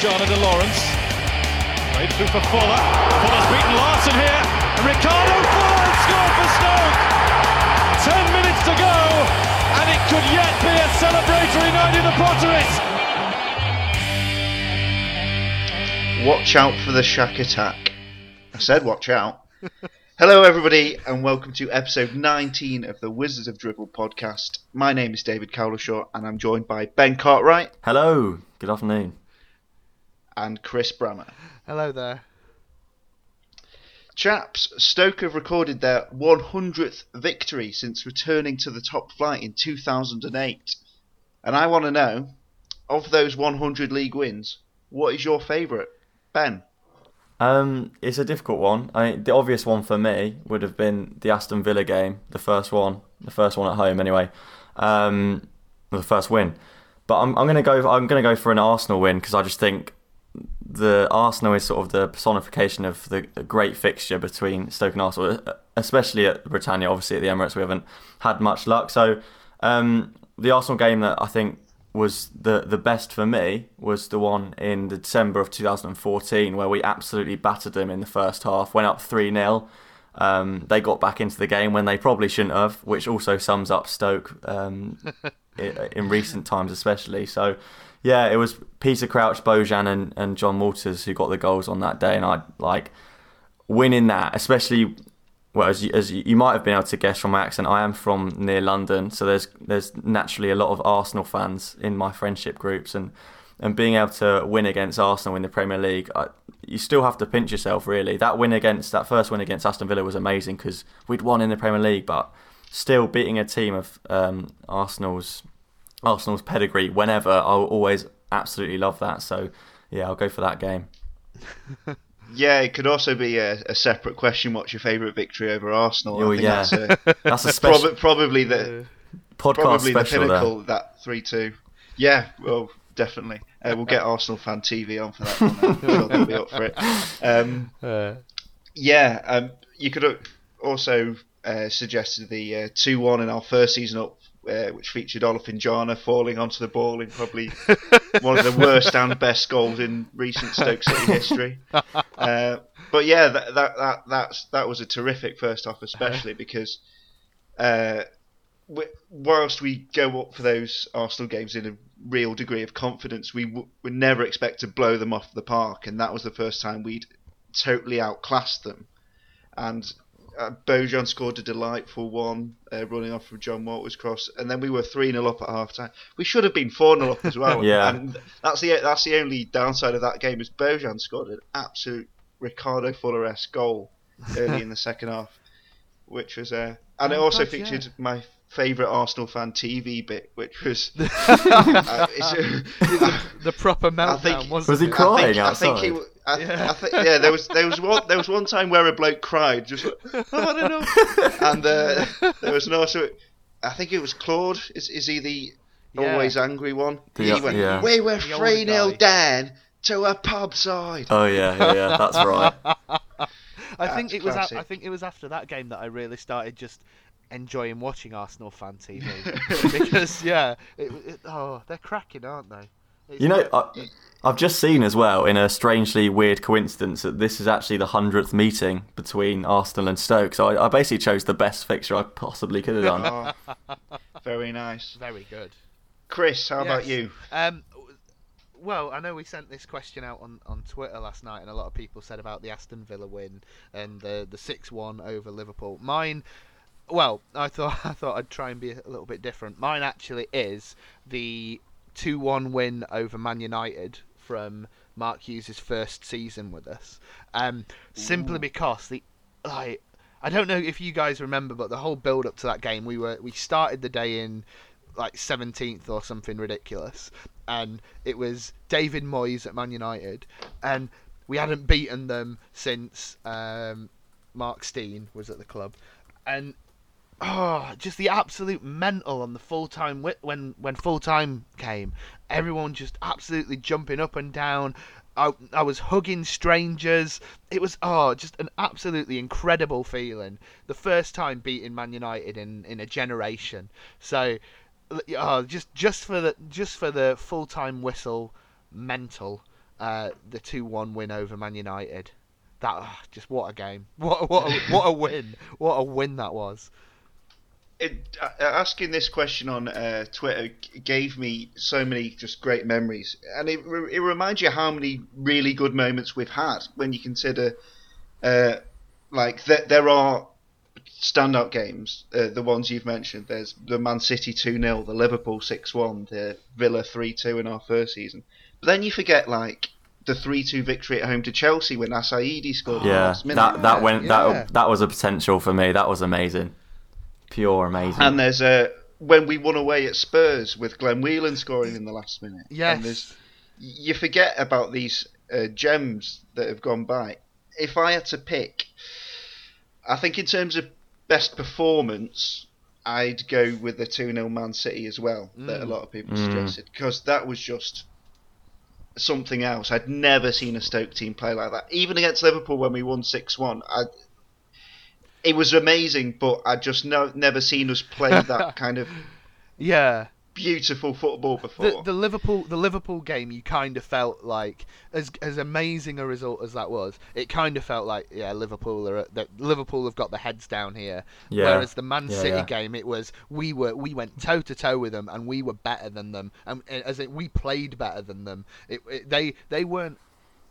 Bojana de Lawrence. Played through for Fuller. Fuller's beaten Laursen here. And Ricardo Fuller has scored for Stoke. Ten minutes to go. And it could yet be a celebratory night in the Potteries. Watch out for the Shaq attack. I said watch out. Hello, everybody, and welcome to episode 19 of the Wizards of Drivel podcast. My name is David Cowlishaw, and I'm joined by Ben Cartwright Hello, good afternoon. And Chris Brammer. Hello there. Chaps, Stoke have recorded their 100th victory since returning to the top flight in 2008. And I want to know, of those 100 league wins, what is your favourite? Ben? Um, it's a difficult one. I mean, the obvious one for me would have been the Aston Villa game, the first one, the first one at home anyway, um, the first win. But I'm, I'm gonna go. I'm gonna go for an Arsenal win because I just think the Arsenal is sort of the personification of the great fixture between Stoke and Arsenal, especially at Britannia. Obviously at the Emirates, we haven't had much luck. So um, the Arsenal game that I think was the the best for me was the one in the December of 2014 where we absolutely battered them in the first half, went up 3 0. Um, they got back into the game when they probably shouldn't have, which also sums up Stoke um, in recent times, especially. So, yeah, it was Peter Crouch, Bojan, and, and Jon Walters who got the goals on that day, and I like winning that, especially well as you, as you, might have been able to guess from my accent, I am from near London, so there's there's naturally a lot of Arsenal fans in my friendship groups, and and being able to win against Arsenal in the Premier League, I, you still have to pinch yourself really. That win against that first win against Aston Villa was amazing because we'd won in the Premier League, but still beating a team of um, Arsenal's Arsenal's pedigree whenever I'll always absolutely love that. So yeah, I'll go for that game. Yeah, it could also be a, a separate question. What's your favourite victory over Arsenal? Oh, I think yeah. that's, a, That's a special prob- probably the podcast probably the special there. pinnacle. That three-two. Yeah, well, definitely. Uh, we'll get Arsenal fan TV on for that one. I'm sure they'll be up for it. Um, Uh, yeah, um, you could have also uh, suggested the uh, two-one in our first season up, uh, which featured Olofinjana falling onto the ball in probably one of the worst and best goals in recent Stoke City history. Uh, but yeah, that, that that that's that was a terrific first half, especially because uh, whilst we go up for those Arsenal games in a real degree of confidence, we w- would never expect to blow them off the park, and that was the first time we'd totally outclassed them. And uh, Bojan scored a delightful one, uh, running off from Jon Walters' cross, and then we were three 0 up at half time. We should have been four 0 up as well. Yeah. and that's the that's the only downside of that game is Bojan scored an absolute Ricardo Fuller-esque goal early in the second half, which was uh, and it Oh, also God, yeah. featured my favourite Arsenal fan TV bit, which was uh, it's, the, the proper meltdown, think- Was he crying I think, I think outside? he, I, Yeah. I think, yeah, there was there was one there was one time where a bloke cried, just like, oh, I don't know, and uh, there was an also, I think it was Claude. Is is he the Yeah. always angry one? The- he went, yeah. we were three 0 guy. down to a pub side. Oh yeah, yeah, yeah, that's right. I think That's it was. A. I think it was after that game that I really started just enjoying watching Arsenal fan TV because yeah, it, it, oh, they're cracking, aren't they? It's You know, I, I've just seen as well, in a strangely weird coincidence, that this is actually the hundredth meeting between Arsenal and Stoke. So I, I basically chose the best fixture I possibly could have done. Oh, very nice, very good. Chris. How about you? Um, well, I know we sent this question out on, on Twitter last night, and a lot of people said about the Aston Villa win and the the six one over Liverpool. Mine, well, I thought I thought I'd try and be a little bit different. Mine actually is the two one win over Man United from Mark Hughes' first season with us. Um, simply because the like. I don't know if you guys remember, but the whole build up to that game, we were we started the day in like 17th or something ridiculous, and it was David Moyes at Man United, and we hadn't beaten them since um, Mark Stein was at the club, and oh, just the absolute mental on the full time when when full time came, everyone just absolutely jumping up and down. I, I was hugging strangers. It was oh, just an absolutely incredible feeling. The first time beating Man United in, in a generation. So, oh, just just for the just for the full time whistle, mental. uh, the two-one win over Man United. That ah, just what a game! What what a, what a win! What a win that was! It, uh, asking this question on uh, Twitter gave me so many just great memories, and it it reminds you how many really good moments we've had when you consider, uh, like th- there are standout games, uh, the ones you've mentioned. There's the Man City two 0 the Liverpool six one, the Villa three two in our first season. But then you forget like the three two victory at home to Chelsea when Assaidi scored. in the Yeah, last minute. that that went yeah. that that was a potential for me. That was amazing, pure amazing. And there's a when we won away at Spurs with Glenn Whelan scoring in the last minute. And there's, Yes, you forget about these uh, gems that have gone by. If I had to pick, I think in terms of best performance, I'd go with the 2 0 Man City as well, that a Mm. lot of people Mm. suggested, because that was just something else. I'd never seen a Stoke team play like that. Even against Liverpool when we won 6 1, it was amazing, but I'd just no, never seen us play that kind of yeah. beautiful football before. The, the Liverpool the Liverpool game, you kind of felt like as as amazing a result as that was, it kind of felt like yeah, Liverpool are that Liverpool have got the heads down here. Yeah. Whereas the Man Yeah, City yeah. game, it was we were we went toe to toe with them and we were better than them, and and as it, we played better than them. It, it, they they weren't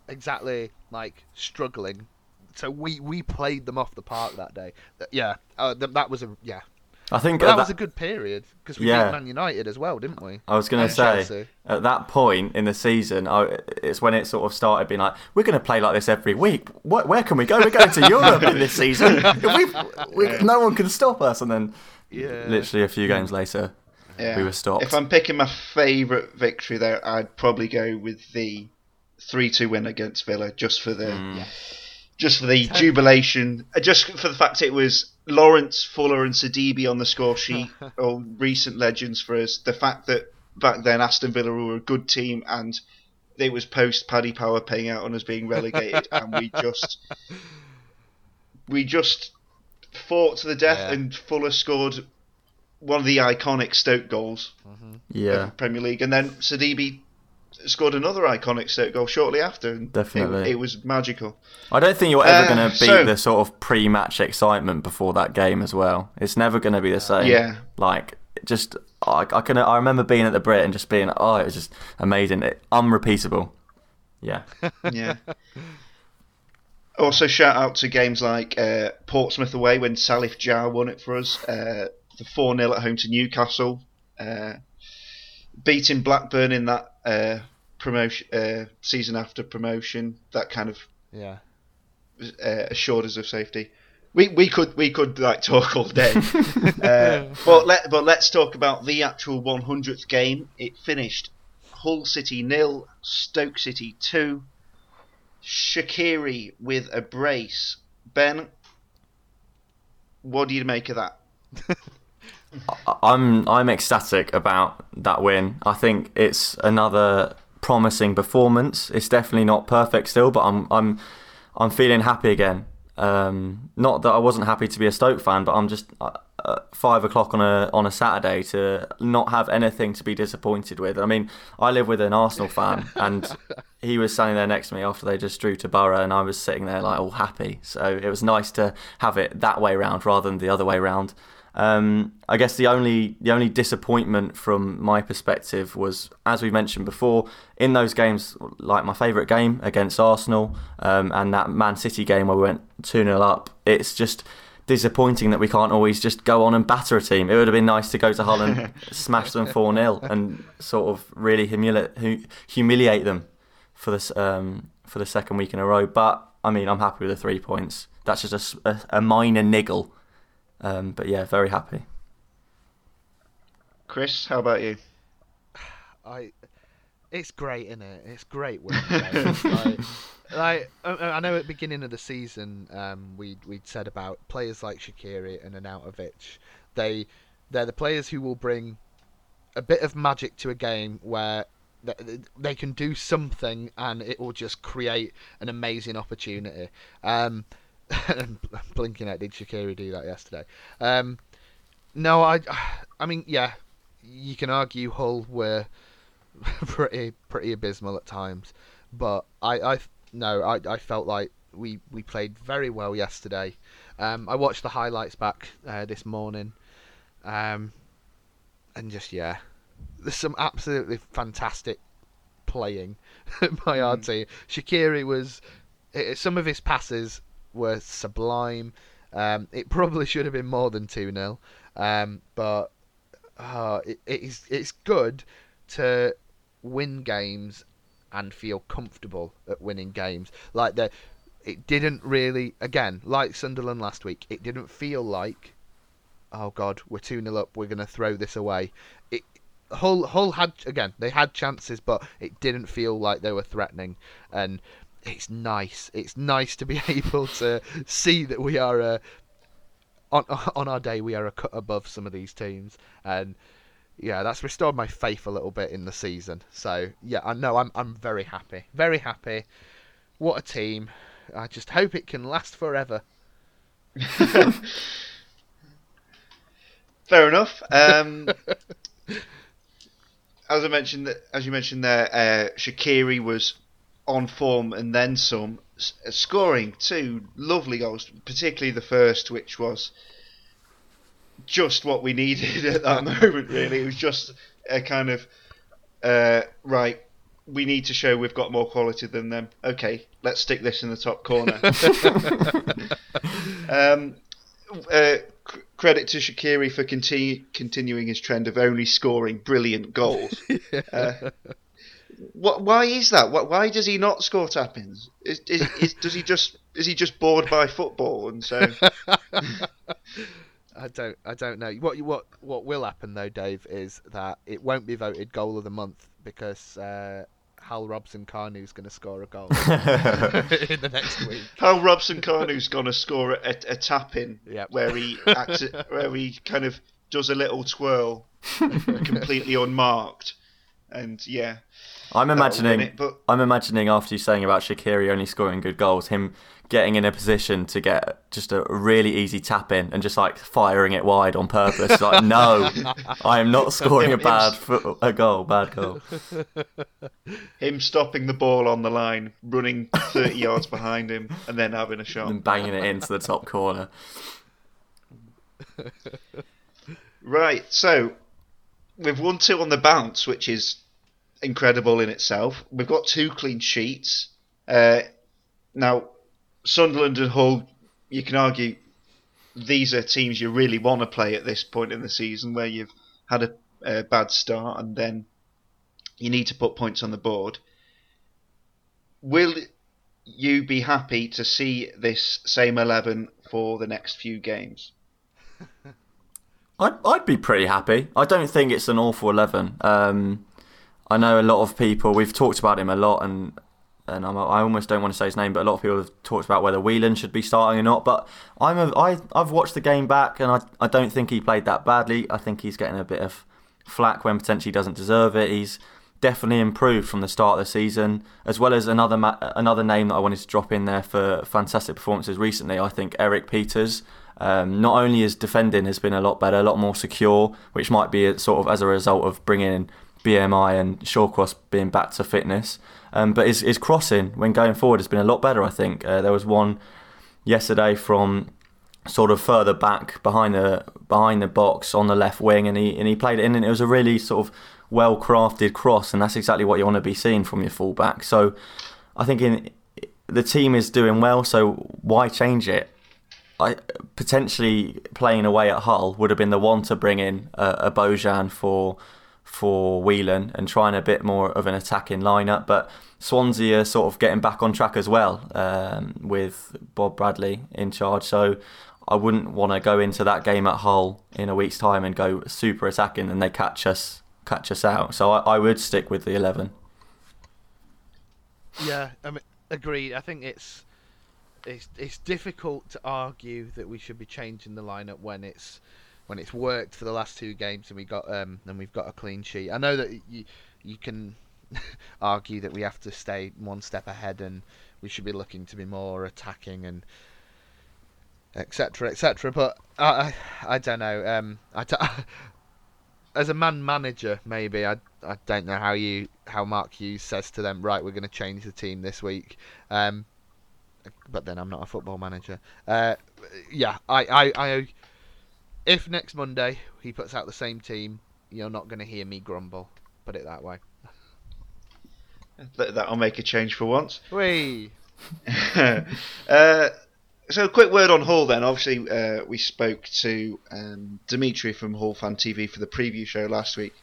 exactly like struggling. So we, we played them off the park that day. Yeah, uh, th- that was a yeah. I think But at that was a good period because we Yeah. beat Man United as well, didn't we? I was going to say Chelsea. at that point in the season, I, it's when it sort of started being like, we're going to play like this every week. What, where can we go? We're going to Europe in this season. We've, we, no one can stop us. And then, Yeah. literally a few games later, Yeah. we were stopped. If I'm picking my favourite victory there, I'd probably go with the three-two win against Villa, just for the Mm. Just for the jubilation, uh, just for the fact it was Lawrence, Fuller, and Sidibe on the score sheet, all recent legends for us. The fact that back then Aston Villa were a good team and it was post Paddy Power paying out on us being relegated, and we just we just fought to the death, Yeah. and Fuller scored one of the iconic Stoke goals yeah, of Premier League, and then Sidibe scored another iconic set goal shortly after. and Definitely. it, it was magical. I don't think you're ever Uh, going to beat so- the sort of pre-match excitement before that game as well. It's never going to be the same. Yeah. Like just I, I can I remember being at the Brit and just being oh it was just amazing, it, unrepeatable. Yeah. Yeah. Also, shout out to games like uh, Portsmouth away when Salif Diao won it for us. Uh, the 4 0 at home to Newcastle. Uh, beating Blackburn in that uh, promotion uh, season after promotion. That kind of Yeah. uh, assured us of safety. We, we could we could like talk all day, uh, but let but let's talk about the actual 100th game. It finished Hull City nil, Stoke City two. Shaqiri with a brace. Ben, what do you make of that? I'm I'm ecstatic about that win. I think it's another promising performance. It's definitely not perfect still, but I'm I'm I'm feeling happy again. Um, not that I wasn't happy to be a Stoke fan, but I'm just uh, five o'clock on a on a Saturday to not have anything to be disappointed with. I mean, I live with an Arsenal fan, and he was standing there next to me after they just drew to Borough, and I was sitting there like all happy. So it was nice to have it that way round rather than the other way round. Um, I guess the only the only disappointment from my perspective was, as we mentioned before, in those games, like my favourite game against Arsenal um, and that Man City game where we went two 0 up. It's just disappointing that we can't always just go on and batter a team. It would have been nice to go to Hull and smash them four 0 and sort of really humili- humiliate them for this um, for the second week in a row. But I mean, I'm happy with the three points. That's just a minor niggle. Um, but yeah, very happy. Chris, how about you? I, it's great, isn't it? It's great winning games. like, like I, I know at the beginning of the season, um, we we'd said about players like Shaqiri and Arnautovic. They they're the players who will bring a bit of magic to a game where they can do something and it will just create an amazing opportunity. Um, blinking out, did Shaqiri do that yesterday? Um, no, I, I mean, yeah, you can argue Hull were pretty pretty abysmal at times, but I, I no, I, I felt like we, we played very well yesterday. Um, I watched the highlights back uh, this morning, um, and just yeah, there's some absolutely fantastic playing by our Mm. team. Shaqiri was some of his passes were sublime. Um, it probably should have been more than two 0 um, but uh, it, it's it's good to win games and feel comfortable at winning games. Like the, it didn't really again like Sunderland last week. It didn't feel like, oh God, we're two 0 up. We're gonna throw this away. It Hull Hull had again they had chances, but it didn't feel like they were threatening. And it's nice. It's nice to be able to see that we are a on on our day we are a cut above some of these teams. And yeah that's restored my faith a little bit in the season. So yeah i know i'm i'm very happy. Very happy. What a team. I just hope it can last forever. Fair enough. Um, as I mentioned, that- as you mentioned there, uh, Shaqiri was on form and then some, uh, scoring two lovely goals, particularly the first, which was just what we needed at that moment. Really, it was just a kind of uh, right. We need to show we've got more quality than them. Okay, let's stick this in the top corner. um, uh, c- credit to Shaqiri for continu- continuing his trend of only scoring brilliant goals. uh, what? Why is that? What, why does he not score tap-ins? Is, is, is, does he just is he just bored by football and so? i don't i don't know what what what will happen though dave is that it won't be voted goal of the month because uh Hal Robson-Kanu's going to score a goal in the next week. Hal Robson Carney's gonna score a, a tap in Yep. where he acts, where he kind of does a little twirl, completely unmarked, and yeah, I'm imagining. it, but I'm imagining after you saying about Shaqiri only scoring good goals, him getting in a position to get just a really easy tap in and just like firing it wide on purpose. like, no, I am not scoring a Him- him- bad fo- a goal, bad goal. him stopping the ball on the line, running 30 yards behind him, and then having a shot. and banging it into the top corner. Right, so we've won two on the bounce, which is incredible in itself. We've got two clean sheets. Uh, now, Sunderland and Hull, you can argue these are teams you really want to play at this point in the season where you've had a, a bad start and then you need to put points on the board. Will you be happy to see this same 11 for the next few games? I'd, I'd be pretty happy. I don't think it's an awful 11. Um, I know a lot of people, we've talked about him a lot, and and I'm, I almost don't want to say his name, but a lot of people have talked about whether Whelan should be starting or not. But I'm a, I, I've watched the game back, and I, I don't think he played that badly. I think he's getting a bit of flack when potentially he doesn't deserve it. He's definitely improved from the start of the season, as well as another ma- another name that I wanted to drop in there for fantastic performances recently. I think Erik Pieters. Um, not only his defending has been a lot better, a lot more secure, which might be a, sort of as a result of bringing in BMI and Shawcross being back to fitness, um, but his, his crossing when going forward has been a lot better. I think uh, there was one yesterday from sort of further back behind the behind the box on the left wing, and he and he played it in, and it was a really sort of well crafted cross, and that's exactly what you want to be seeing from your fullback. So I think in the team is doing well, so why change it? I potentially playing away at Hull would have been the one to bring in a, a Bojan for for Whelan and trying a bit more of an attacking lineup, but Swansea are sort of getting back on track as well um, with Bob Bradley in charge. So I wouldn't want to go into that game at Hull in a week's time and go super attacking and they catch us catch us out. So I, I would stick with the eleven. Yeah, I mean, agreed. I think it's it's it's difficult to argue that we should be changing the lineup when it's when it's worked for the last two games and we got um and we've got a clean sheet. I know that you you can argue that we have to stay one step ahead and we should be looking to be more attacking and etc etc. But I, I I don't know. Um, I, d- as a man manager, maybe I I don't know how you how Mark Hughes says to them, right, we're going to change the team this week. Um, but then I'm not a football manager. Uh, yeah, I, I, I, if next Monday he puts out the same team, you're not going to hear me grumble. Put it that way. That, that'll make a change for once. Whee! uh, so, a quick word on Hull then. Obviously, uh, we spoke to um, Dimitri from Hull Fan TV for the preview show last week.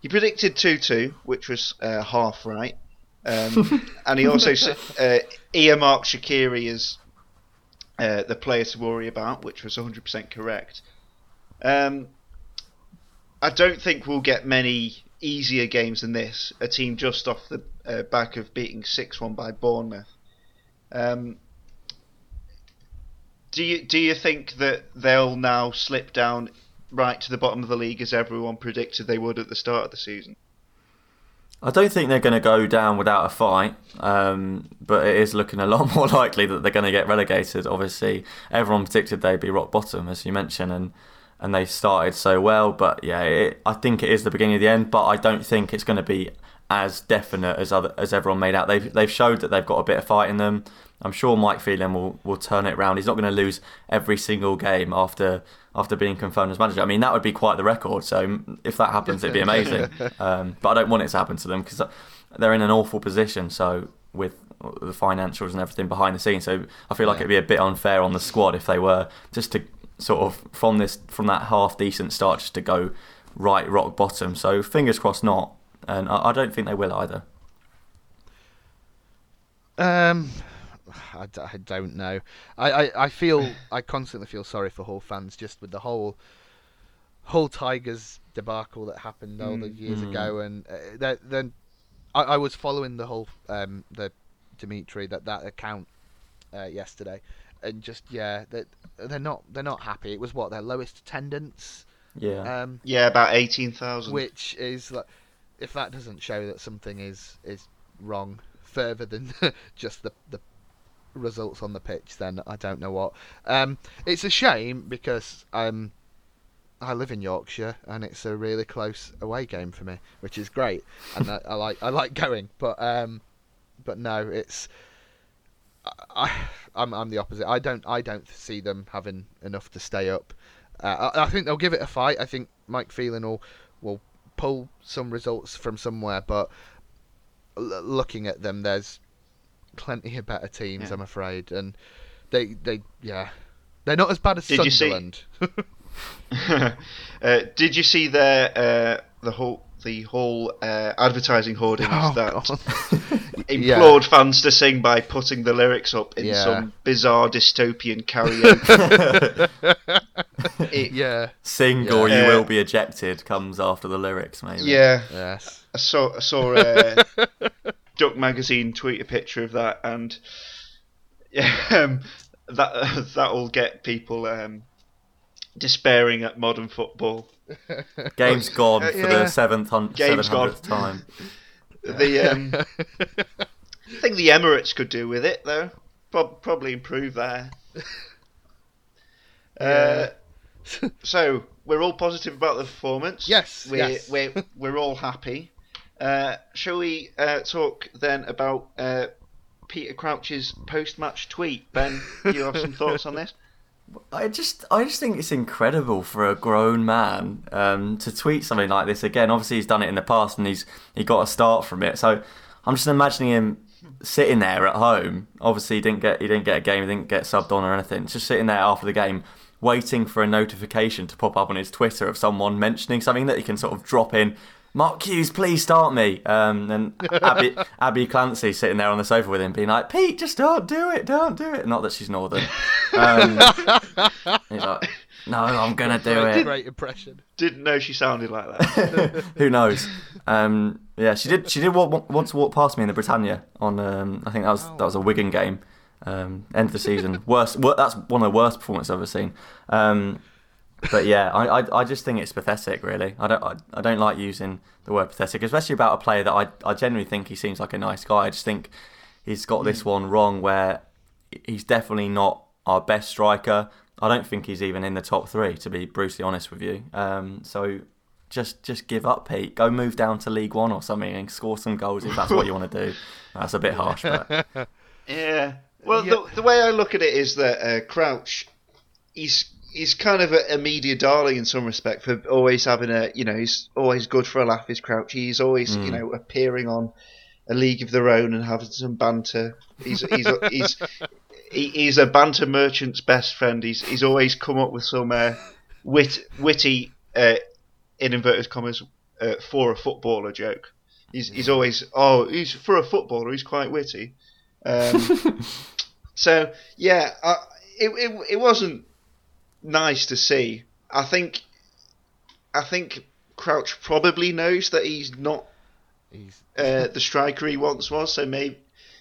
He predicted 2 2, which was uh, half right. Um, and he also uh, earmarked Shaqiri as uh, the player to worry about, which was 100% correct. Um, I don't think we'll get many easier games than this. A team just off the uh, back of beating 6 1 by Bournemouth. Um, do you do you think that they'll now slip down right to the bottom of the league as everyone predicted they would at the start of the season? I don't think they're going to go down without a fight, um, but it is looking a lot more likely that they're going to get relegated. Obviously, everyone predicted they'd be rock bottom, as you mentioned, and and they started so well. But yeah, it, I think it is the beginning of the end. But I don't think it's going to be as definite as other as everyone made out. They've they've showed that they've got a bit of fight in them. I'm sure Mike Phelan will, will turn it around. He's not going to lose every single game after after being confirmed as manager. I mean, that would be quite the record. So if that happens, it'd be amazing. Um, but I don't want it to happen to them because they're in an awful position. So with the financials and everything behind the scenes, so I feel like it'd be a bit unfair on the squad if they were just to sort of from this from that half decent start just to go right rock bottom. So fingers crossed not, and I, I don't think they will either. Um, I, d- I don't know. I, I, I feel I constantly feel sorry for Hull fans just with the whole Hull Tigers debacle that happened all the years Mm. ago, and uh, then I, I was following the whole um the Dimitri that that account uh, yesterday, and just yeah that they're not they're not happy. It was what their lowest attendance. Yeah. Um, Yeah, about 18,000. which is like if that doesn't show that something is is wrong further than just the the results on the pitch then I don't know what um it's a shame because um I live in Yorkshire and it's a really close away game for me which is great and I, I like I like going but um but no it's I, I'm I'm the opposite. I don't I don't see them having enough to stay up. Uh, I, I think they'll give it a fight. I think Mike Phelan will will pull some results from somewhere, but l- looking at them, there's plenty of better teams, Yeah. I'm afraid, and they they yeah, they're not as bad as Did you see- Sunderland. uh, did you see their uh, the whole the whole uh, advertising hoardings Oh, that God. implored fans to sing by putting the lyrics up in Yeah. some bizarre dystopian karaoke? It- yeah, Sing or Yeah. you will be ejected comes after the lyrics, maybe. yeah, yes, I saw I saw uh, Duck Magazine tweet a picture of that, and yeah, um, that that'll get people um, despairing at modern football. Game's gone Uh, for yeah. the seventh hun- 700th time. The um, I think the Emirates could do with it though. Prob- probably improve there. Uh, so we're all positive about the performance. Yes, we're yes. we're we're all happy. Uh, shall we uh, talk then about uh, Peter Crouch's post-match tweet? Ben, you have some thoughts on this? I just, I just think it's incredible for a grown man um, to tweet something like this again. Obviously, he's done it in the past, and he's he got a start from it. So I'm just imagining him sitting there at home. Obviously, he didn't get he didn't get a game, he didn't get subbed on or anything. Just sitting there after the game, waiting for a notification to pop up on his Twitter of someone mentioning something that he can sort of drop in. Mark Hughes, please start me. Um, and Abby, Abby Clancy sitting there on the sofa with him, being like, "Pete, just don't do it, don't do it." Not that she's northern. Um, he's like, "No, I'm gonna do great, it." great impression. Didn't know she sounded like that. Who knows? Um, yeah, she did. She did walk, once walk past me in the Britannia on. Um, I think that was that was a Wigan game. Um, end of the season. Worst. That's one of the worst performances I've ever seen. But yeah, I, I I just think it's pathetic. Really, I don't I, I don't like using the word pathetic, especially about a player that I I genuinely think he seems like a nice guy. I just think he's got this one wrong where he's definitely not our best striker. I don't think he's even in the top three, to be brutally honest with you. Um, so just just give up, Pete. Go move down to League One or something and score some goals if that's what you want to do. That's a bit harsh, but Yeah. Well, Yeah. The, the way I look at it is that uh, Crouch, he's he's kind of a, a media darling in some respect for always having a you know he's always good for a laugh. Is Crouch? He's always you know appearing on a league of their own and having some banter. He's he's he's. He, he's a banter merchant's best friend. He's he's always come up with some uh, wit witty uh, in inverted commas uh, for a footballer joke. He's he's always oh he's for a footballer he's quite witty. Um, so yeah, I, it, it it wasn't nice to see. I think I think Crouch probably knows that he's not He's uh, the striker he once was. So maybe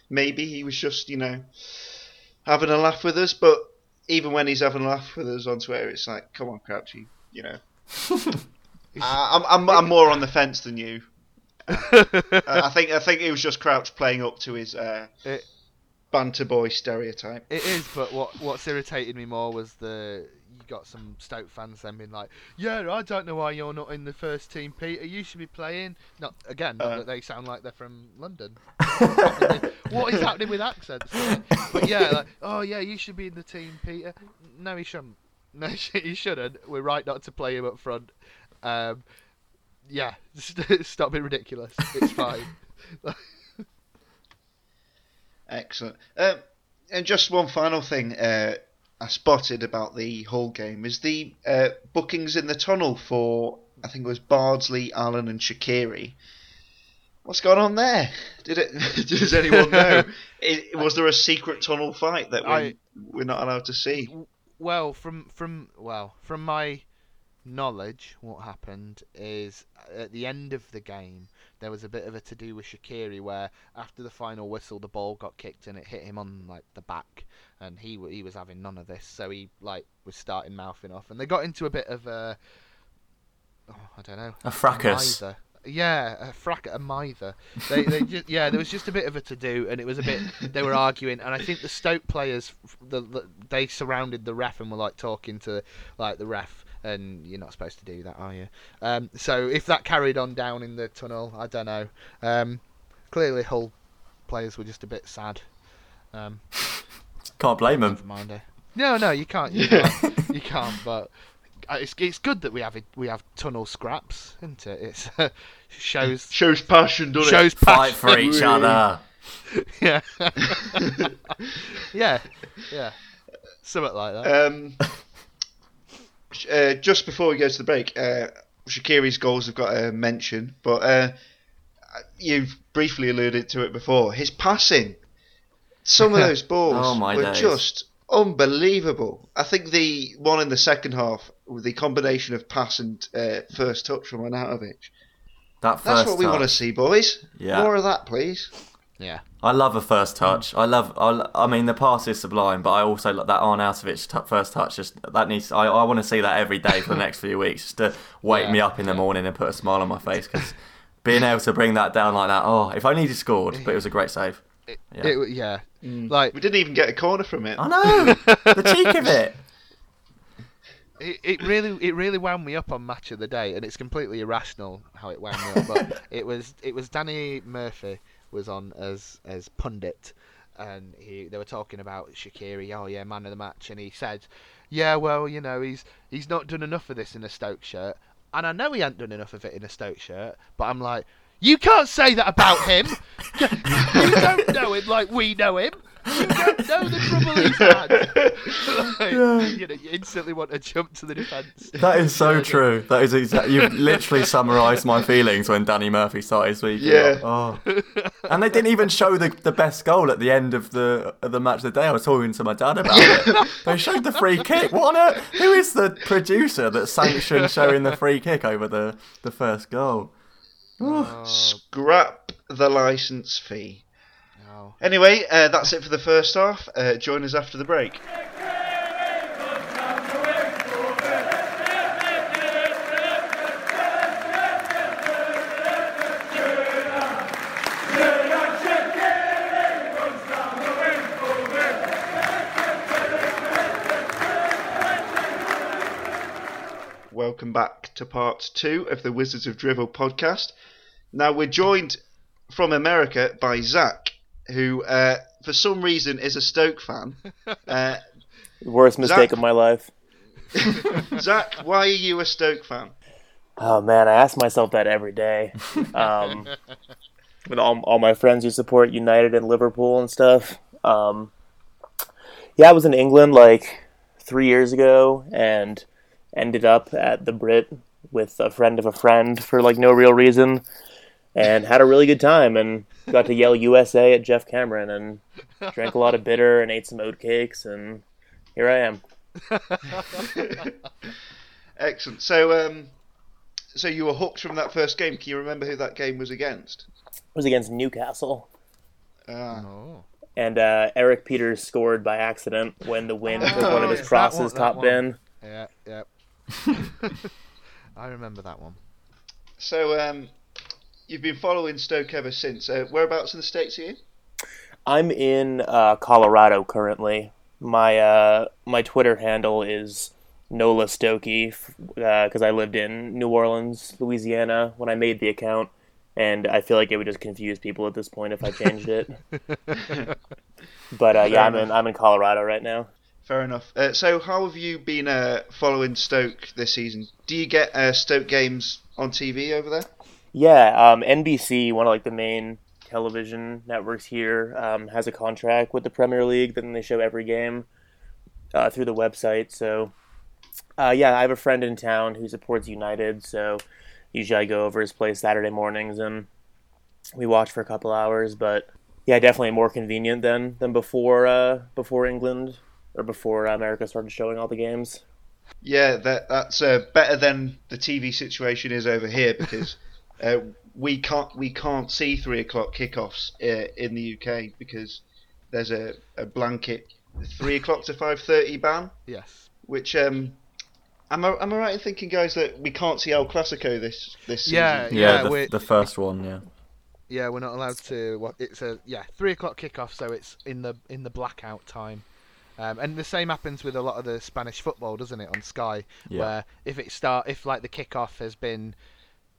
maybe he was just you know having a laugh with us. But even when he's having a laugh with us on Twitter, it's like, come on, Crouch, you, you know. I, I'm, I'm I'm more on the fence than you. Uh, I think I think it was just Crouch playing up to his uh, It- banter boy stereotype. It is, but what what's irritated me more was the got some Stoke fans then being like, "Yeah, I don't know why you're not in the first team, Peter. You should be playing." Not again, not Uh. that they sound like they're from London. what is happening with accents? but yeah, like, oh yeah, you should be in the team, Peter. No, he shouldn't. No, he shouldn't. We're right not to play him up front. Um, yeah, stop being ridiculous. It's fine. Excellent. Um, and just one final thing uh, I spotted about the whole game is the uh, bookings in the tunnel for I think it was Bardsley, Allen, and Shaqiri. What's going on there? Did it? Does anyone know? I was there a secret tunnel fight that we, I- we're not allowed to see? Well, from from well, from my knowledge, what happened is at the end of the game there was a bit of a to do with Shaqiri where after the final whistle the ball got kicked and it hit him on like the back and he he was having none of this so he like was starting mouthing off and they got into a bit of a oh, I don't know a fracas. Yeah, a frack, a mither. They, they just, yeah, there was just a bit of a to do, and it was a bit. They were arguing, and I think the Stoke players, the, the they surrounded the ref and were like talking to like the ref, and you're not supposed to do that, are you? Um, so if that carried on down in the tunnel, I don't know. Um, clearly, Hull players were just a bit sad. Um, Can't blame them. never mind. eh? No, no, you can't. You can't. you can't. But uh, it's it's good that we have it, we have tunnel scraps, isn't it? It's uh, shows Shows passion, doesn't shows Fight passion. for each other. yeah. yeah. Yeah. Something like that. Um, uh, just before we go to the break, uh, Shaqiri's goals have got a mention, but uh, you've briefly alluded to it before. His passing, some of those balls Oh, my were days. just unbelievable. I think the one in the second half, with the combination of pass and uh, first touch from Arnautovic, That first that's what we touch. want to see, boys. Yeah. More of that, please. yeah. I love a first touch. I love. I, I mean, the pass is sublime, but I also like that Arnautovic t- first touch. Just that needs. I, I want to see that every day for the next few weeks, just to wake Yeah, me up in the morning and put a smile on my face. Because being able to bring that down like that, oh, if only he scored, but it was a great save. It, Yeah. it w- yeah. Like We didn't even get a corner from it. I know the cheek of it. it, it really it really wound me up on match of the day and it's completely irrational how it wound me up but it was it was Danny Murphy was on as as pundit and he they were talking about Shaqiri oh yeah man of the match and he said yeah well you know he's he's not done enough of this in a Stoke shirt and I know he hasn't done enough of it in a Stoke shirt but I'm like you can't say that about him you don't know him like we know him you don't know the trouble he's had like, you know, you instantly want to jump to the defence. That is so true. That is exactly. You've literally summarised my feelings when Danny Murphy started speaking. Yeah. Oh. And they didn't even show the, the best goal at the end of the of the match of the day. I was talking to my dad about it. They showed the free kick. What on earth? Who is the producer that sanctioned showing the free kick over the, the first goal? Scrap the license fee. Oh. Anyway, uh, that's it for the first half. Uh, join us after the break. Welcome back to part two of the Wizards of Drivel podcast. Now, we're joined from America by Zach, who, uh, for some reason, is a Stoke fan. Uh, Worst mistake Zach? of my life. Zach, why are you a Stoke fan? Oh man, I ask myself that every day. Um, with all, all my friends who support United and Liverpool and stuff. Um, yeah, I was in England like three years ago and ended up at the Brit with a friend of a friend for like no real reason and had a really good time and got to yell USA at Geoff Cameron and drank a lot of bitter and ate some oatcakes and here I am. Excellent. So, um, so you were hooked from that first game. Can you remember who that game was against? It was against Newcastle. Ah, Oh. and uh, Erik Pieters scored by accident when the wind took one of his it's one- crosses top one. bin. Yeah, yeah. I remember that one. so um, you've been following Stoke ever since. Uh, whereabouts in the states are you? I'm in uh, Colorado currently. My uh, my Twitter handle is NOLA Stokie because I lived in New Orleans, Louisiana when I made the account, and I feel like it would just confuse people at this point if I changed it. but uh, yeah, I'm in I'm in Colorado right now. Fair enough. Uh, so, how have you been uh, following Stoke this season? Do you get uh, Stoke games on TV over there? Yeah, um, NBC, one of like the main television networks here, um, has a contract with the Premier League. Then they show every game uh, through the website. So, uh, yeah, I have a friend in town who supports United. So, usually I go over his place Saturday mornings and we watch for a couple hours. But yeah, definitely more convenient than than before uh, before England or before America started showing all the games. Yeah, that that's uh, better than the TV situation is over here because uh, we can't we can't see three o'clock kickoffs uh, in the UK because there's a, a blanket three o'clock to five thirty ban, Yes. which um. Am I, am I right in thinking, guys, that we can't see El Clasico this this season? Yeah, Yeah, yeah, the, the first one, yeah. yeah, we're not allowed to. What it's a yeah three o'clock kickoff, so it's in the in the blackout time. Um, and the same happens with a lot of the Spanish football, doesn't it, on Sky? Yeah. Where if it start, if like the kickoff has been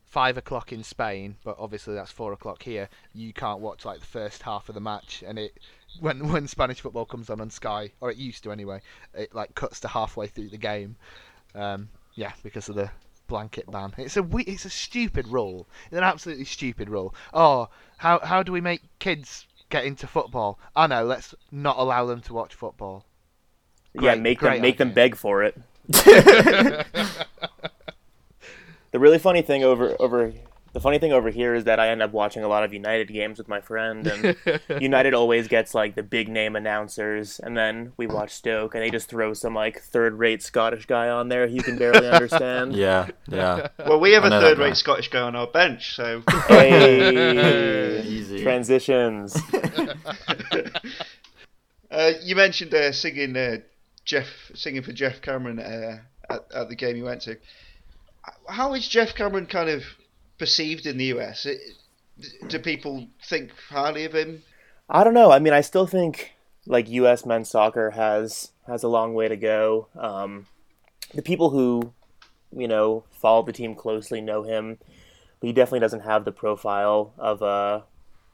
five o'clock in Spain, but obviously that's four o'clock here, you can't watch like the first half of the match, and it when when Spanish football comes on on Sky, or it used to anyway, it like cuts to halfway through the game. Um, yeah, because of the blanket ban. It's a we- it's a stupid rule. It's an absolutely stupid rule. Oh, how how do we make kids get into football? I know. Let's not allow them to watch football. Yeah, make great them make them beg for it. the really funny thing over over the funny thing over here is that I end up watching a lot of United games with my friend, and United always gets like the big name announcers, and then we watch Stoke, and they just throw some like third rate Scottish guy on there who you can barely understand. Yeah, yeah. Well, we have I a third-rate. Scottish guy on our bench, so Hey, Easy. transitions. Uh, you mentioned uh, singing uh, Geoff singing for Geoff Cameron uh, at, at the game you went to. How is Geoff Cameron kind of perceived in the US? It, do people think highly of him? I don't know. I mean, I still think like U.S. men's soccer has has a long way to go. Um, the people who you know follow the team closely know him, but he definitely doesn't have the profile of a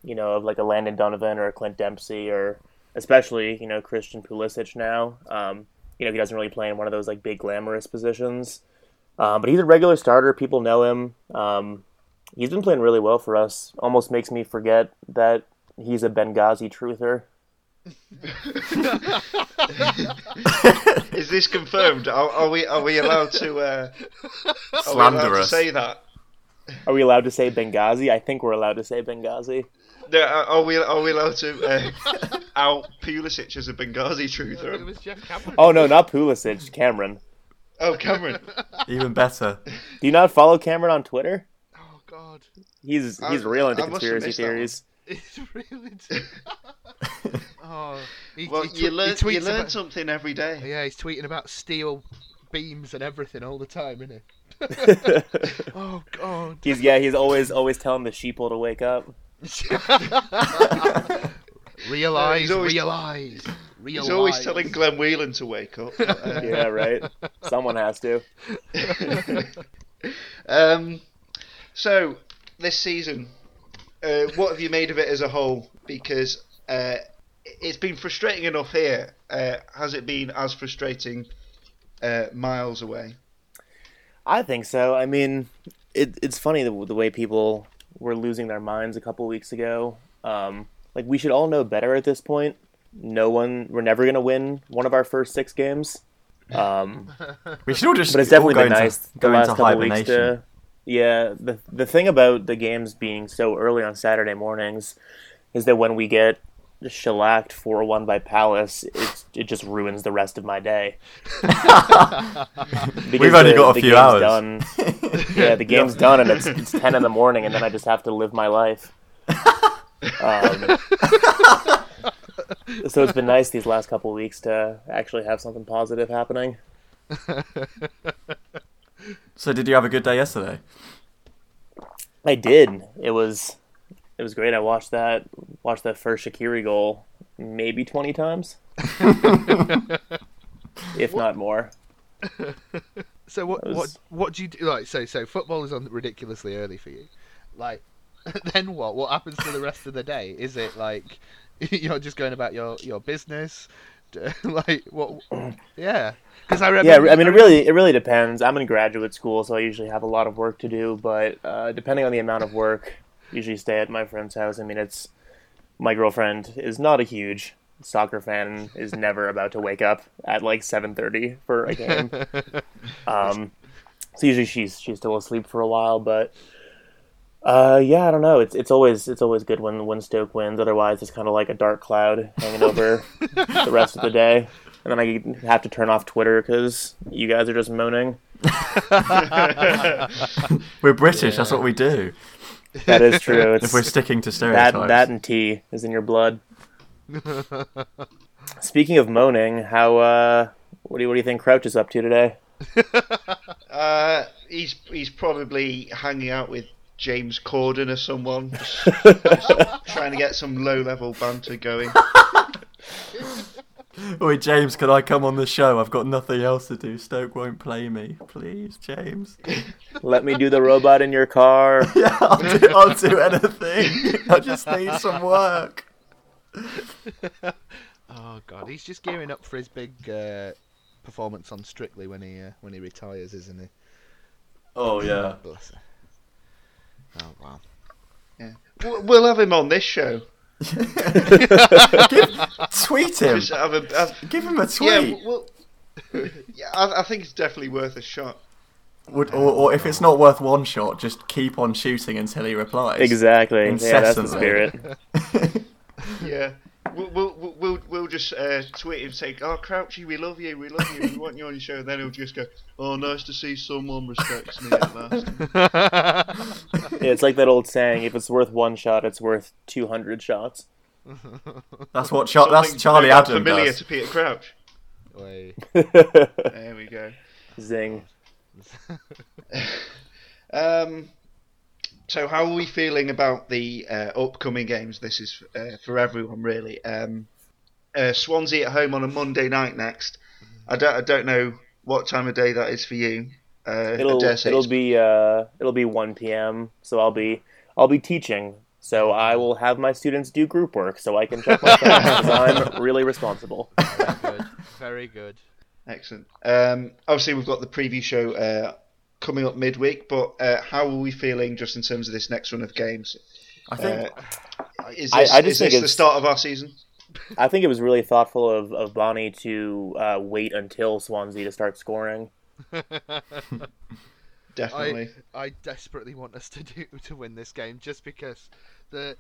you know of like a Landon Donovan or a Clint Dempsey or especially you know Christian Pulisic now. Um, you know he doesn't really play in one of those like big glamorous positions. Um, but he's a regular starter. People know him. Um, he's been playing really well for us. Almost makes me forget that he's a Benghazi truther. Is this confirmed? Are, are we are we allowed to uh, are we allowed to Slanderous. say that? Are we allowed to say Benghazi? I think we're allowed to say Benghazi. No, are are we are we allowed to uh, out Pulisic as a Benghazi It truther? was Geoff Cameron. Oh no, not Pulisic, Cameron. Oh, Cameron. Even better. Do you not follow Cameron on Twitter? Oh God, He's I- he's real into I must have conspiracy missed that one. theories. it's really. oh, he, Well, he tw- you he learn you tweets learn about- something every day. Yeah, he's tweeting about steel beams and everything all the time, isn't he? oh God. he's yeah, he's always always telling the sheeple to wake up. realize, he's always- realize, realize. He's always telling Glenn Whelan to wake up. Uh, Yeah, right. Someone has to. Um, so this season, uh, what have you made of it as a whole? Because uh, it's been frustrating enough here. Uh, has it been as frustrating uh, miles away? I think so. I mean, it, it's funny the, the way people were losing their minds a couple weeks ago. Um, like we should all know better at this point. No one, we're never gonna win one of our first six games. Um, We should all just. but it's definitely go been nice the go last couple weeks to. Yeah, the the thing about the games being so early on Saturday mornings is that when we get shellacked four one by Palace, it it just ruins the rest of my day. We've only the- got a few hours. Done. Yeah, the game's done and it's it's ten in the morning, and then I just have to live my life. Um, so it's been nice these last couple weeks to actually have something positive happening. So, did you have a good day yesterday? I did. It was it was great. I watched that watched that first Shaqiri goal maybe twenty times, if not more. So what That what what do you do? Like so so football is on ridiculously early for you. Like then what? What happens to the rest of the day? Is it like you're just going about your your business? Like what? Yeah, because I remember. Yeah, I mean it really it really depends. I'm in graduate school, so I usually have a lot of work to do. But uh, depending on the amount of work, usually stay at my friend's house. I mean, it's my girlfriend is not a huge soccer fan is never about to wake up at like 7:30 for a game. um, so usually she's she's still asleep for a while, but uh, yeah, I don't know. It's it's always it's always good when when Stoke wins. Otherwise, it's kind of like a dark cloud hanging over the rest of the day. And then I have to turn off Twitter because you guys are just moaning. We're British. That's what we do. That is true. It's If we're sticking to that stereotypes. that and tea is in your blood. Speaking of moaning, how uh, what do you what do you think Crouch is up to today? Uh, he's he's probably hanging out with James Corden or someone, just, just trying to get some low level banter going. Oi, James, can I come on the show? I've got nothing else to do. Stoke won't play me. Please, James. Let me do the robot in your car. Yeah, I'll do, I'll do anything. I just need some work. Oh god, he's just gearing up for his big uh, performance on Strictly when he uh, when he retires, isn't he? Oh, yeah. Bless him. Oh wow. We'll we'll have him on this show. Tweet him. Just have a, have, Give him a tweet. yeah, we'll, yeah, I, I think it's definitely worth a shot. Would, or, or if it's not worth one shot, just keep on shooting until he replies. Exactly. Yeah, that's the Incessantly. spirit. Yeah. We'll, we'll, we'll, we'll just uh, tweet him saying, Oh, Crouchy, we love you, we love you, we want you on your show. And then he'll just go, Oh, nice to see someone respects me at last. Yeah, it's like that old saying: if it's worth one shot, it's worth two hundred shots. That's what Char- that's Charlie no doubt Adam familiar does. to Peter Crouch. Wait. There we go. Zing. Um, so, how are we feeling about the uh, upcoming games? This is uh, for everyone, really. Um, uh, Swansea at home on a Monday night next. I don't, I don't know what time of day that is for you. Uh, It'll it'll be uh it'll be one p.m. So I'll be I'll be teaching. So I will have my students do group work so I can check my phone because I'm really responsible. Very good. Very good. Excellent. Um, obviously, we've got the preview show uh, coming up midweek, but uh, how are we feeling just in terms of this next run of games? I think Uh, is this, I just is think this the start of our season? I think it was really thoughtful of, of Bony to uh, wait until Swansea to start scoring. Definitely. I desperately want us to do to win this game just because the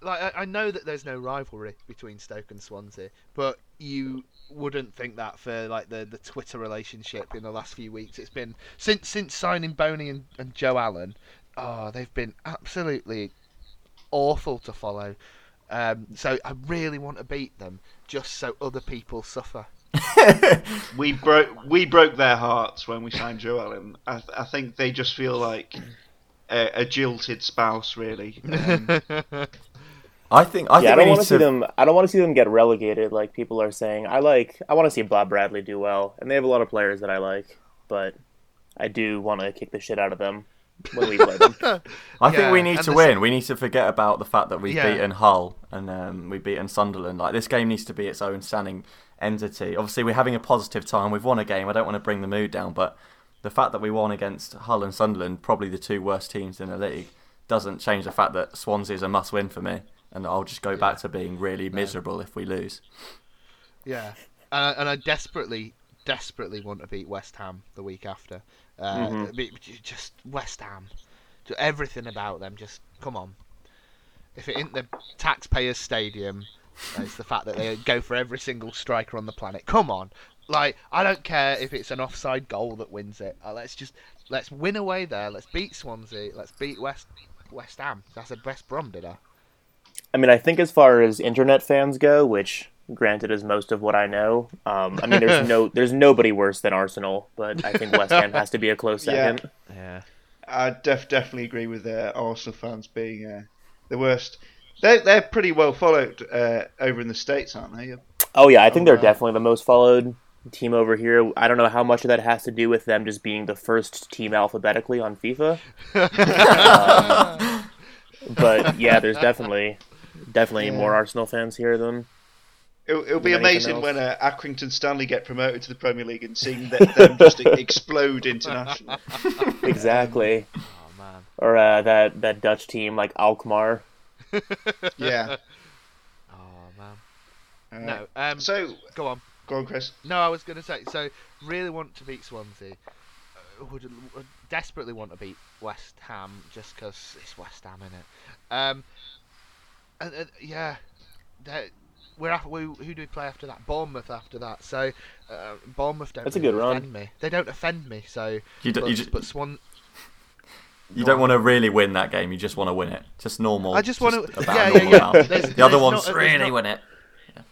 like I, I know that there's no rivalry between Stoke and Swansea, but you wouldn't think that for like the, the Twitter relationship in the last few weeks. It's been since since signing Bony and, and Joe Allen, oh they've been absolutely awful to follow. Um, so I really want to beat them just so other people suffer. We broke we broke their hearts when we signed Joe Allen. I, I think they just feel like a, a jilted spouse, really. Um, I think I yeah, I think we don't want to see them. I don't want to see them get relegated like people are saying. I like. I want to see Bob Bradley do well, and they have a lot of players that I like. But I do want to kick the shit out of them when we play them. I think we need to the win. We need to forget about the fact that we've Yeah. beaten Hull and um, we've beaten Sunderland. Like this game needs to be its own standing entity. Obviously, we're having a positive time. We've won a game. I don't want to bring the mood down, but the fact that we won against Hull and Sunderland, probably the two worst teams in the league, doesn't change the fact that Swansea is a must-win for me. And I'll just go back to being really miserable if we lose. Yeah, uh, and I desperately, desperately want to beat West Ham the week after. Uh, Mhm. Just West Ham, everything about them. Just come on. If it ain't the taxpayers' stadium, it's the fact that they go for every single striker on the planet. Come on, like I don't care if it's an offside goal that wins it. Uh, let's just let's win away there. Let's beat Swansea. Let's beat West West Ham. That's said West Brom, did I? I mean, I think as far as internet fans go, which granted is most of what I know, um, I mean, there's no, there's nobody worse than Arsenal, but I think West Ham has to be a close Yeah. second. Yeah. I def- definitely agree with uh, Arsenal fans being uh, the worst. They're, they're pretty well followed uh, over in the States, aren't they? Oh yeah, I think Oh, they're wow. definitely the most followed team over here. I don't know how much of that has to do with them just being the first team alphabetically on FIFA. Um, but yeah, there's definitely definitely Yeah. more Arsenal fans here than It'll, it'll be amazing when uh, Accrington Stanley get promoted to the Premier League and seeing that, them just explode internationally. exactly. Oh man. Or uh, that that Dutch team like Alkmaar. Yeah. Oh man. Uh, No. Um. So, go on. go on, Chris. No, I was going to say. So, really want to beat Swansea. Uh, would, would desperately want to beat West Ham just because it's West Ham in it. Um. And, and, yeah, that- we're after, we, who do we play after that? Bournemouth after that. So, uh, Bournemouth don't. That's a really good run. me. They don't offend me. So, You, do, but, you, just, but Swan. you go don't want to really win that game. You just want to win it. Just normal. I just wanna- yeah, yeah, yeah. There's- the other there's ones not- there's really not- win it.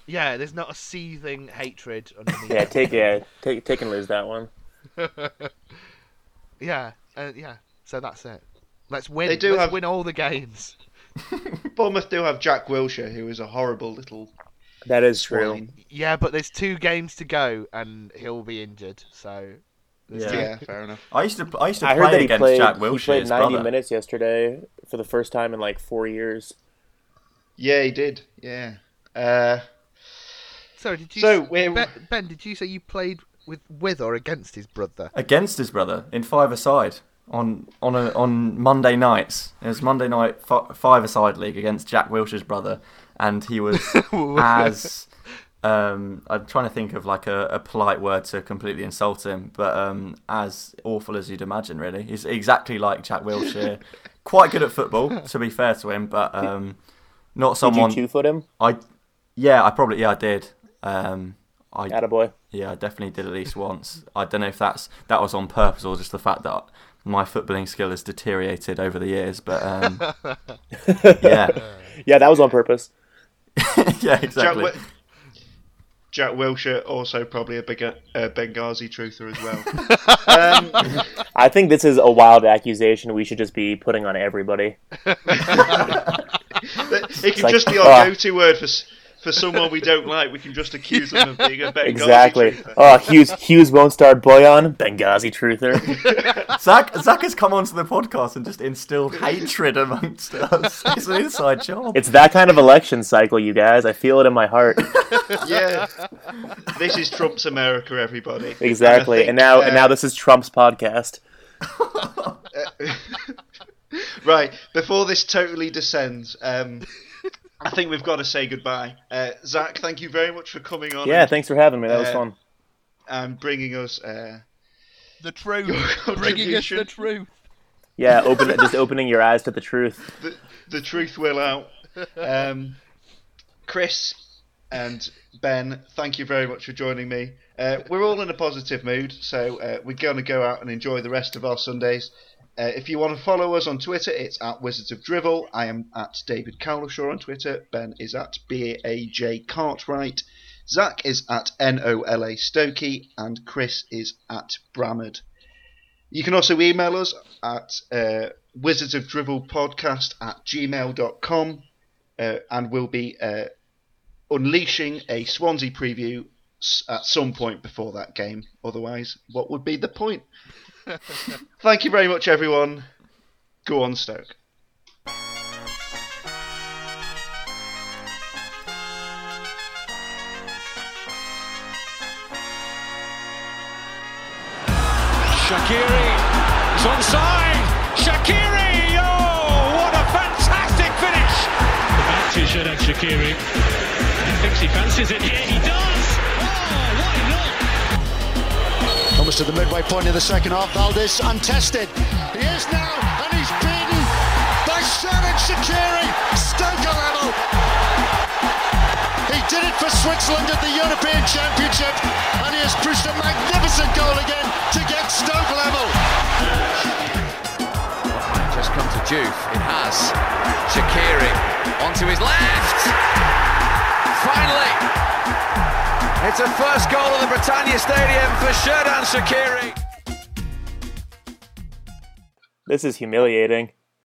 Yeah, there's not a seething hatred. Yeah, take yeah, take take and lose that one. yeah, uh, yeah. So that's it. Let's win. They do Let's have- win all the games. Bournemouth do have Jack Wilshere, who is a horrible little That is true. swine. Yeah, but there's two games to go, and he'll be injured. So Yeah. Yeah, fair enough. I used to I used to I heard play that he against played. Jack he played 90 brother. minutes yesterday for the first time in like four years. Yeah, he did. Yeah. Uh, So did you? So, s- ben, ben, did you say you played with with or against his brother? against his brother in five-a-side on on a, on Monday nights. It was Monday night fi- five-a-side league against Jack Wilshere's brother, and he was as um, I'm trying to think of like a, a polite word to completely insult him, but um, as awful as you'd imagine. Really, he's exactly like Jack Wilshere. Quite good at football, to be fair to him, but um, not someone. Did you two foot him? I yeah, I probably yeah I did. Um, I Attaboy. yeah, I definitely did at least once. I don't know if that's that was on purpose or just the fact that my footballing skill has deteriorated over the years. But um, yeah, Yeah, that was on purpose. yeah, Jack, exactly. Wi- Jack Wilshere, also probably a big uh, Benghazi truther as well. um, I think this is a wild accusation we should just be putting on everybody. it can like, just be our go-to word for s- for someone we don't like. We can just accuse them of being a Benghazi Exactly. truther. Oh, Hughes Hughes won't start Bojan. Benghazi truther. Zach Zach has come onto the podcast and just instilled hatred amongst us. It's an inside job. It's that kind of election cycle, you guys. I feel it in my heart. Yeah, this is Trump's America, everybody. Exactly. think, And now uh, and now this is Trump's podcast. Right, before this totally descends, um, I think we've got to say goodbye. Uh, Zach, thank you very much for coming on Yeah, and, thanks for having me. That was Uh, fun. and bringing us. Uh, The truth, bringing us the truth. Yeah, open just opening your eyes to the truth. the, the truth will out. Um, Chris and Ben, thank you very much for joining me. Uh, we're all in a positive mood, so uh, we're going to go out and enjoy the rest of our Sundays. Uh, if you want to follow us on Twitter, it's at Wizards of Drivel. I am at David Cowlishaw on Twitter. Ben is at BAJ Cartwright. Zach is at NOLA Stokie. And Chris is at Brammered. You can also email us at uh, Wizards of Drivel Podcast at gmail.com uh, and we'll be uh, unleashing a Swansea preview at some point before that game. Otherwise, what would be the point? Thank you very much, everyone. Go on, Stoke. Shaqiri is onside. Shaqiri, oh, what a fantastic finish! The back to Xherdan Shaqiri. He thinks he fancies it here. He does. Almost to the midway point of the second half. Valdez untested. He is now, and he's beaten by Xherdan Shaqiri. Stoke level. He did it for Switzerland at the European Championship, and he has pushed a magnificent goal again to get Stoke level. Just come to Juve. It has. Shaqiri onto his left. Finally, it's a first goal at the Britannia Stadium for Xherdan Shaqiri. This is humiliating.